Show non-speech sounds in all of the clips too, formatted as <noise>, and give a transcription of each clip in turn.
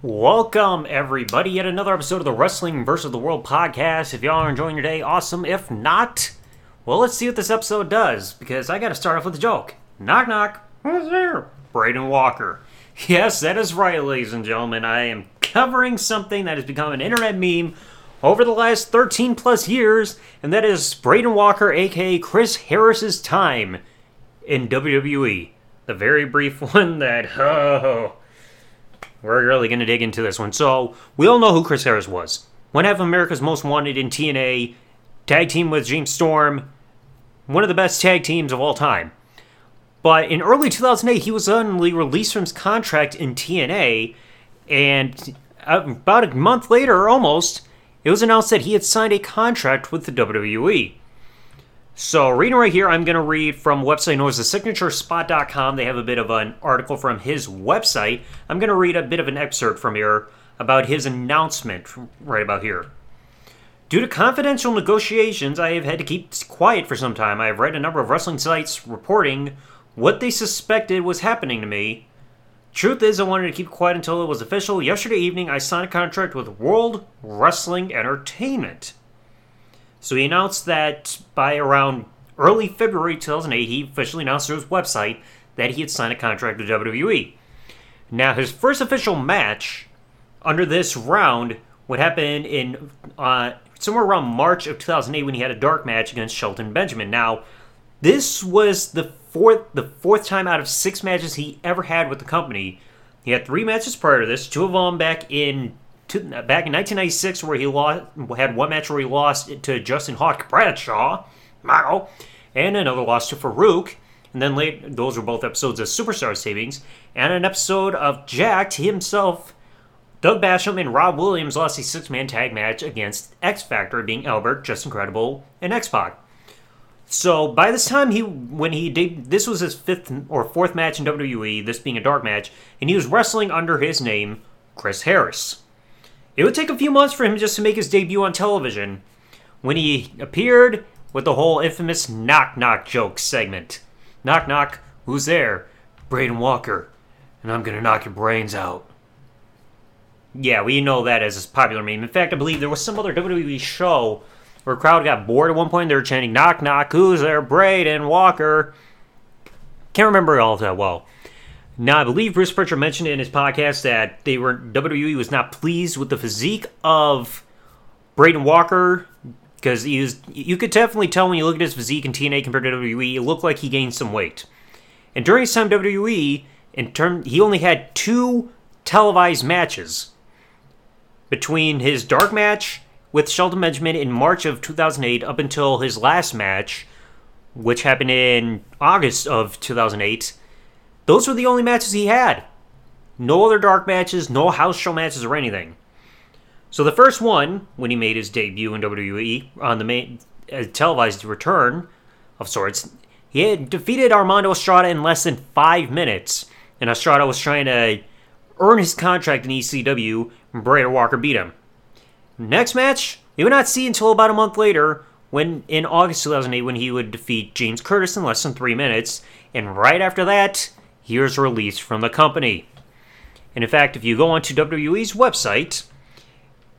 Welcome, everybody, yet another episode of the Wrestling versus the World podcast. If y'all are enjoying your day, awesome. If not, well, let's see what this episode does, because I gotta start off with a joke. Knock, knock. Who's there? Braden Walker. Yes, that is right, ladies and gentlemen. I am covering something that has become an internet meme over the last 13 plus years, and that is Braden Walker, aka Chris Harris's time in WWE. The very brief <laughs> one that, <laughs> oh, we're really going to dig into this one. So, we all know who Chris Harris was. One of America's Most Wanted in TNA, tag team with James Storm, one of the best tag teams of all time. But in early 2008, he was suddenly released from his contract in TNA, and uh, about a month later, almost, it was announced that he had signed a contract with the WWE. So, reading right here, I'm going to read from website known as theSignatureSpot.com. They have a bit of an article from his website. I'm going to read a bit of an excerpt from here about his announcement right about here. Due to confidential negotiations, I have had to keep quiet for some time. I have read a number of wrestling sites reporting what they suspected was happening to me. Truth is, I wanted to keep quiet until it was official. Yesterday evening, I signed a contract with World Wrestling Entertainment. So he announced that by around early February 2008, he officially announced through his website that he had signed a contract with WWE. Now, his first official match under this round would happen in uh, somewhere around March of 2008 when he had a dark match against Shelton Benjamin. Now, this was the fourth the fourth time out of six matches he ever had with the company. He had three matches prior to this, two of them back in to, back in 1996, where he lost, had one match where he lost to Justin Hawk Bradshaw, Mao, and another loss to Farouk. And then late, those were both episodes of Superstar Savings, and an episode of Jakked himself. Doug Basham and Rob Williams lost a six-man tag match against X Factor, being Albert, Justin Credible, and X Pac. So by this time he when he did this was his fifth or fourth match in WWE, this being a dark match, and he was wrestling under his name, Chris Harris. It would take a few months for him just to make his debut on television when he appeared with the whole infamous knock knock joke segment. Knock knock, who's there? Braden Walker, and I'm gonna knock your brains out. Yeah, we know that as a popular meme. In fact, I believe there was some other WWE show where a crowd got bored at one point. They were chanting knock knock, who's there? Braden Walker. Can't remember all that well. Now, I believe Bruce Pritchard mentioned in his podcast that they were WWE was not pleased with the physique of Braden Walker because he was. You could definitely tell when you look at his physique in TNA compared to WWE, it looked like he gained some weight. And during his time WWE, in term, he only had two televised matches between his dark match with Shelton Benjamin in March of 2008 up until his last match, which happened in August of 2008 those were the only matches he had. No other dark matches, no house show matches, or anything. So the first one, when he made his debut in WWE on the main uh, televised return of sorts, he had defeated Armando Estrada in less than five minutes, and Estrada was trying to earn his contract in ECW, and Braden Walker beat him. Next match, we would not see until about a month later, when in August 2008, when he would defeat James Curtis in less than three minutes, and right after that, he was released from the company. And in fact, if you go onto WWE's website,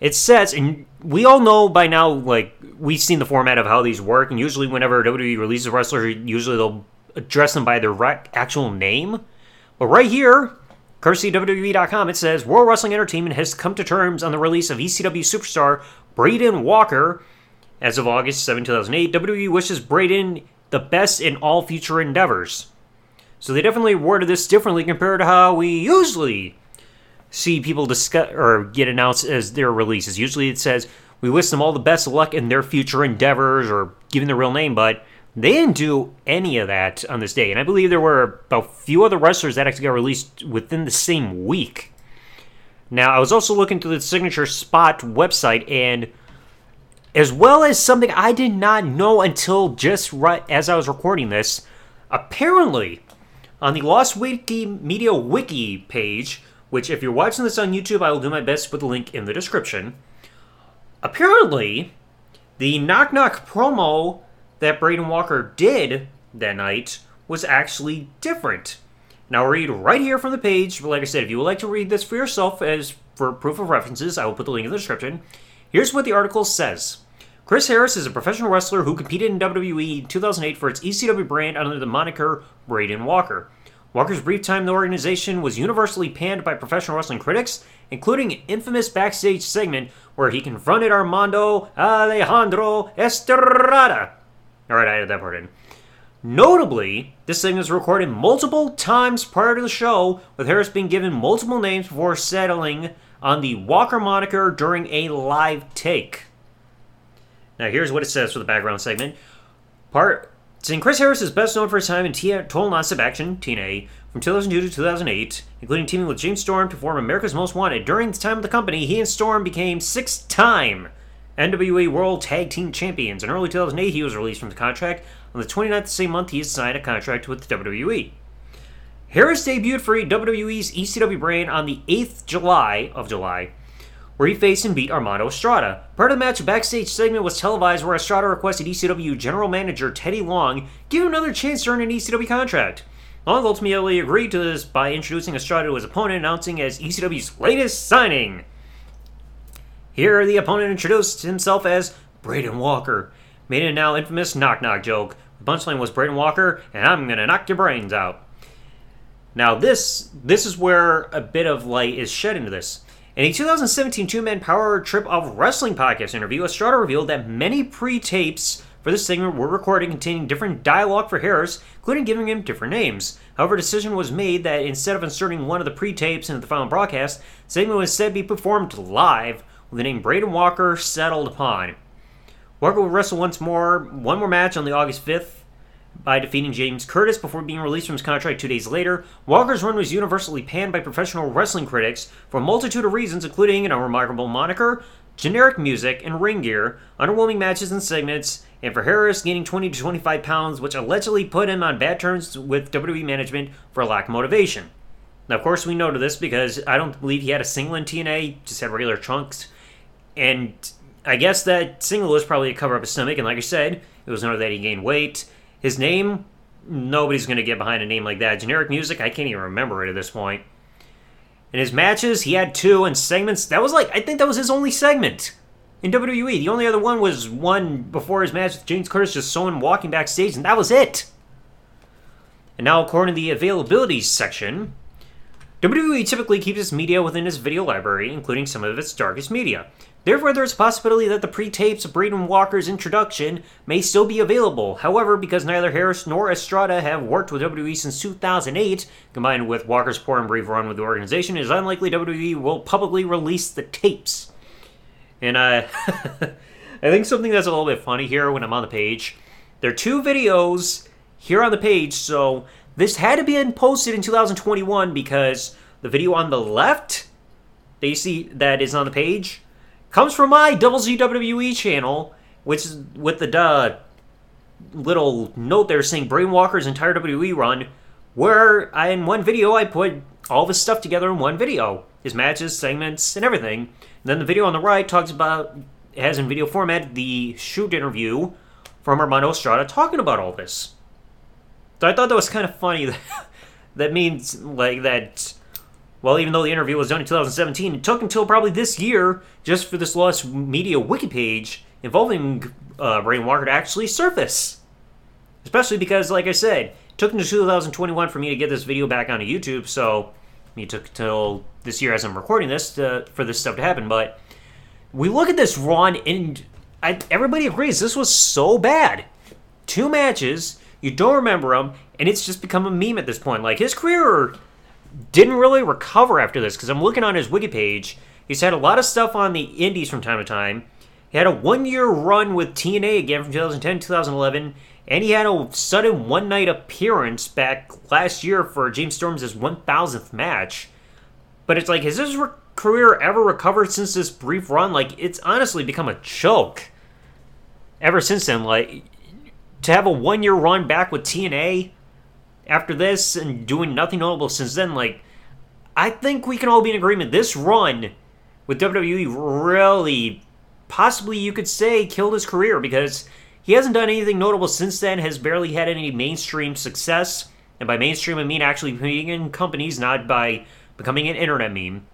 it says, and we all know by now, like, we've seen the format of how these work, and usually whenever WWE releases a wrestler, usually they'll address them by their actual name. But right here, courtesy WWE.com, it says World Wrestling Entertainment has come to terms on the release of ECW superstar Braden Walker. As of August 7, 2008, WWE wishes Braden the best in all future endeavors. So they definitely worded this differently compared to how we usually see people discuss or get announced as their releases. Usually it says we wish them all the best of luck in their future endeavors or giving their real name, but they didn't do any of that on this day. And I believe there were a few other wrestlers that actually got released within the same week. Now, I was also looking through the Signature Spot website, and as well as something I did not know until just right as I was recording this, apparently on the Lost Wiki Media Wiki page, which if you're watching this on YouTube, I will do my best to put the link in the description. Apparently, the knock knock promo that Braden Walker did that night was actually different. Now, read right here from the page. But like I said, if you would like to read this for yourself, as for proof of references, I will put the link in the description. Here's what the article says. Chris Harris is a professional wrestler who competed in WWE in 2008 for its ECW brand under the moniker Braden Walker. Walker's brief time in the organization was universally panned by professional wrestling critics, including an infamous backstage segment where he confronted Armando Alejandro Estrada. Alright, I added that part in. Notably, this segment was recorded multiple times prior to the show, with Harris being given multiple names before settling on the Walker moniker during a live take. Now, here's what it says for the background segment. Part saying Chris Harris is best known for his time in T- Total Nonstop Action (TNA) from 2002 to 2008, including teaming with James Storm to form America's Most Wanted. During the time of the company, he and Storm became six-time NWA World Tag Team Champions. In early 2008, he was released from the contract. On the 29th of the same month, he signed a contract with the WWE. Harris debuted for WWE's ECW brand on the 8th July of July, where he faced and beat Armando Estrada. Part of the match, a backstage segment was televised where Estrada requested ECW general manager Teddy Long give him another chance to earn an ECW contract. Long ultimately agreed to this by introducing Estrada to his opponent, announcing as ECW's latest signing. Here, the opponent introduced himself as Braden Walker, made a now infamous knock knock joke. The punchline was Braden Walker, and I'm gonna knock your brains out. Now this this is where a bit of light is shed into this. In a 2017 two-man power trip of wrestling podcast interview, Estrada revealed that many pre-tapes for this segment were recorded containing different dialogue for Harris, including giving him different names. However, a decision was made that instead of inserting one of the pre-tapes into the final broadcast, the segment would instead be performed live, with the name Braden Walker settled upon. Walker will wrestle once more, one more match on the August 5th by defeating James Curtis before being released from his contract two days later. Walker's run was universally panned by professional wrestling critics for a multitude of reasons, including an unremarkable moniker, generic music, and ring gear, underwhelming matches and segments, and for Harris gaining 20 to 25 pounds, which allegedly put him on bad terms with WWE management for lack of motivation. Now, of course, we know to this because I don't believe he had a singlet in TNA, just had regular trunks. And I guess that singlet was probably to cover up his stomach, and like I said, it was noted that he gained weight. His name, nobody's going to get behind a name like that. Generic music, I can't even remember it at this point. In his matches, he had two, and segments, that was like, I think that was his only segment in WWE. The only other one was one before his match with James Curtis, just saw him walking backstage, and that was it. And now, according to the availability section, WWE typically keeps its media within its video library, including some of its darkest media. Therefore, there is a possibility that the pre-tapes of Braden Walker's introduction may still be available. However, because neither Harris nor Estrada have worked with WWE since 2008, combined with Walker's poor and brief run with the organization, it is unlikely WWE will publicly release the tapes. And uh, <laughs> I think something that's a little bit funny here when I'm on the page, there are two videos here on the page, so this had to be posted in 2021 because the video on the left that you see that is on the page comes from my WWE channel, which is with the little note there saying Braden Walker's entire WWE run, where I, in one video I put all this stuff together in one video, his matches, segments, and everything. And then the video on the right talks about has in video format the shoot interview from Armando Estrada talking about all this. So I thought that was kind of funny. <laughs> That means like that well, even though the interview was done in 2017, it took until probably this year just for this Lost Media wiki page involving uh, Braden Walker to actually surface. Especially because, like I said, it took until 2021 for me to get this video back onto YouTube, so it took until this year as I'm recording this to, for this stuff to happen. But we look at this run, and I, everybody agrees this was so bad. Two matches, you don't remember them, and it's just become a meme at this point. Like, his career didn't really recover after this because I'm looking on his wiki page. He's had a lot of stuff on the indies from time to time. He had a one year run with TNA again from 2010 2011, and he had a sudden one night appearance back last year for James Storm's 1000th match. But it's like, has his re- career ever recovered since this brief run? Like, it's honestly become a joke ever since then. Like, to have a one year run back with TNA after this and doing nothing notable since then, like, I think we can all be in agreement. This run with WWE really, possibly you could say, killed his career because he hasn't done anything notable since then, has barely had any mainstream success. And by mainstream, I mean actually being in companies, not by becoming an internet meme.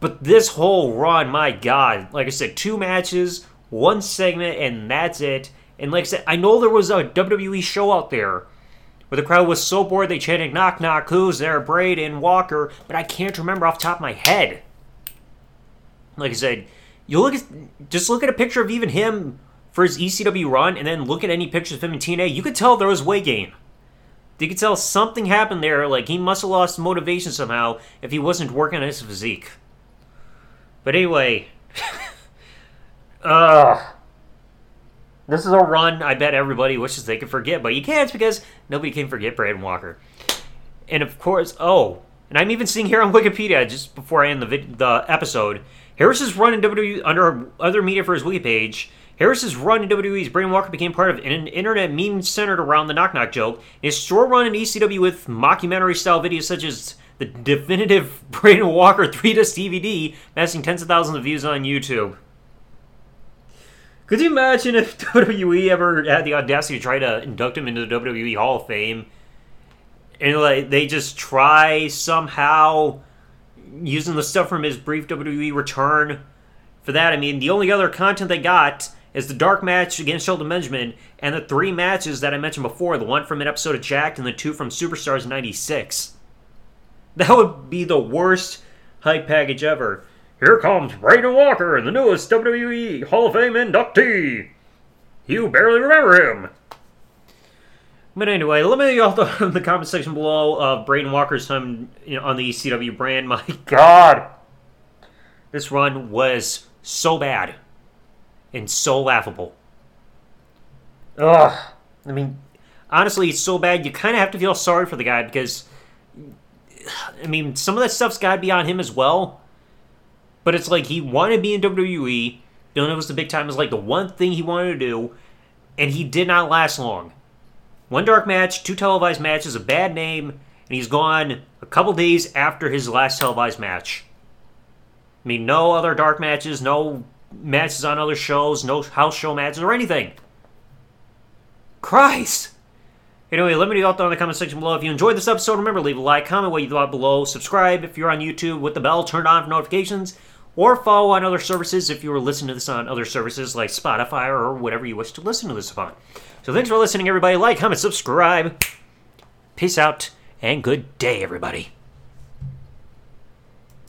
But this whole run, my God, like I said, two matches, one segment, and that's it. And like I said, I know there was a WWE show out there where the crowd was so bored they chanted knock knock who's there, Braden Walker, but I can't remember off top of my head. Like I said, you look at just look at a picture of even him for his ECW run, and then look at any pictures of him in TNA. You could tell there was weight gain. You could tell something happened there. Like he must have lost motivation somehow if he wasn't working on his physique. But anyway, <laughs> uh, this is a run I bet everybody wishes they could forget, but you can't because nobody can forget Braden Walker. And of course, oh, and I'm even seeing here on Wikipedia just before I end the vid- the episode, Harris's run in WWE under other media for his wiki page. Harris's run in WWE's Braden Walker became part of an internet meme centered around the knock knock joke. His short run in ECW with mockumentary style videos such as the definitive <laughs> Braden Walker 3 disc DVD, amassing tens of thousands of views on YouTube. Could you imagine if <laughs> WWE ever had the audacity to try to induct him into the WWE Hall of Fame? And like they just try somehow using the stuff from his brief WWE return. For that, I mean, the only other content they got is the dark match against Shelton Benjamin and the three matches that I mentioned before the one from an episode of Jakked and the two from Superstars 96. That would be the worst hype package ever. Here comes Braden Walker, the newest WWE Hall of Fame inductee. You barely remember him. But anyway, let me know <laughs> in the comment section below of Braden Walker's time you know, on the ECW brand. <laughs> My God, this run was so bad and so laughable. Ugh. I mean, honestly, it's so bad you kind of have to feel sorry for the guy because, I mean, some of that stuff's got to be on him as well. But it's like he wanted to be in WWE. Doing it was the big time. Was like the one thing he wanted to do, and he did not last long. One dark match, two televised matches, a bad name, and he's gone a couple days after his last televised match. I mean, no other dark matches, no matches on other shows, no house show matches or anything. Christ! Anyway, let me know down in the comment section below. If you enjoyed this episode, remember leave a like, comment what you thought below, subscribe if you're on YouTube with the bell turned on for notifications, or follow on other services if you were listening to this on other services like Spotify or whatever you wish to listen to this upon. So thanks for listening, everybody. Like, comment, subscribe. Peace out, and good day, everybody.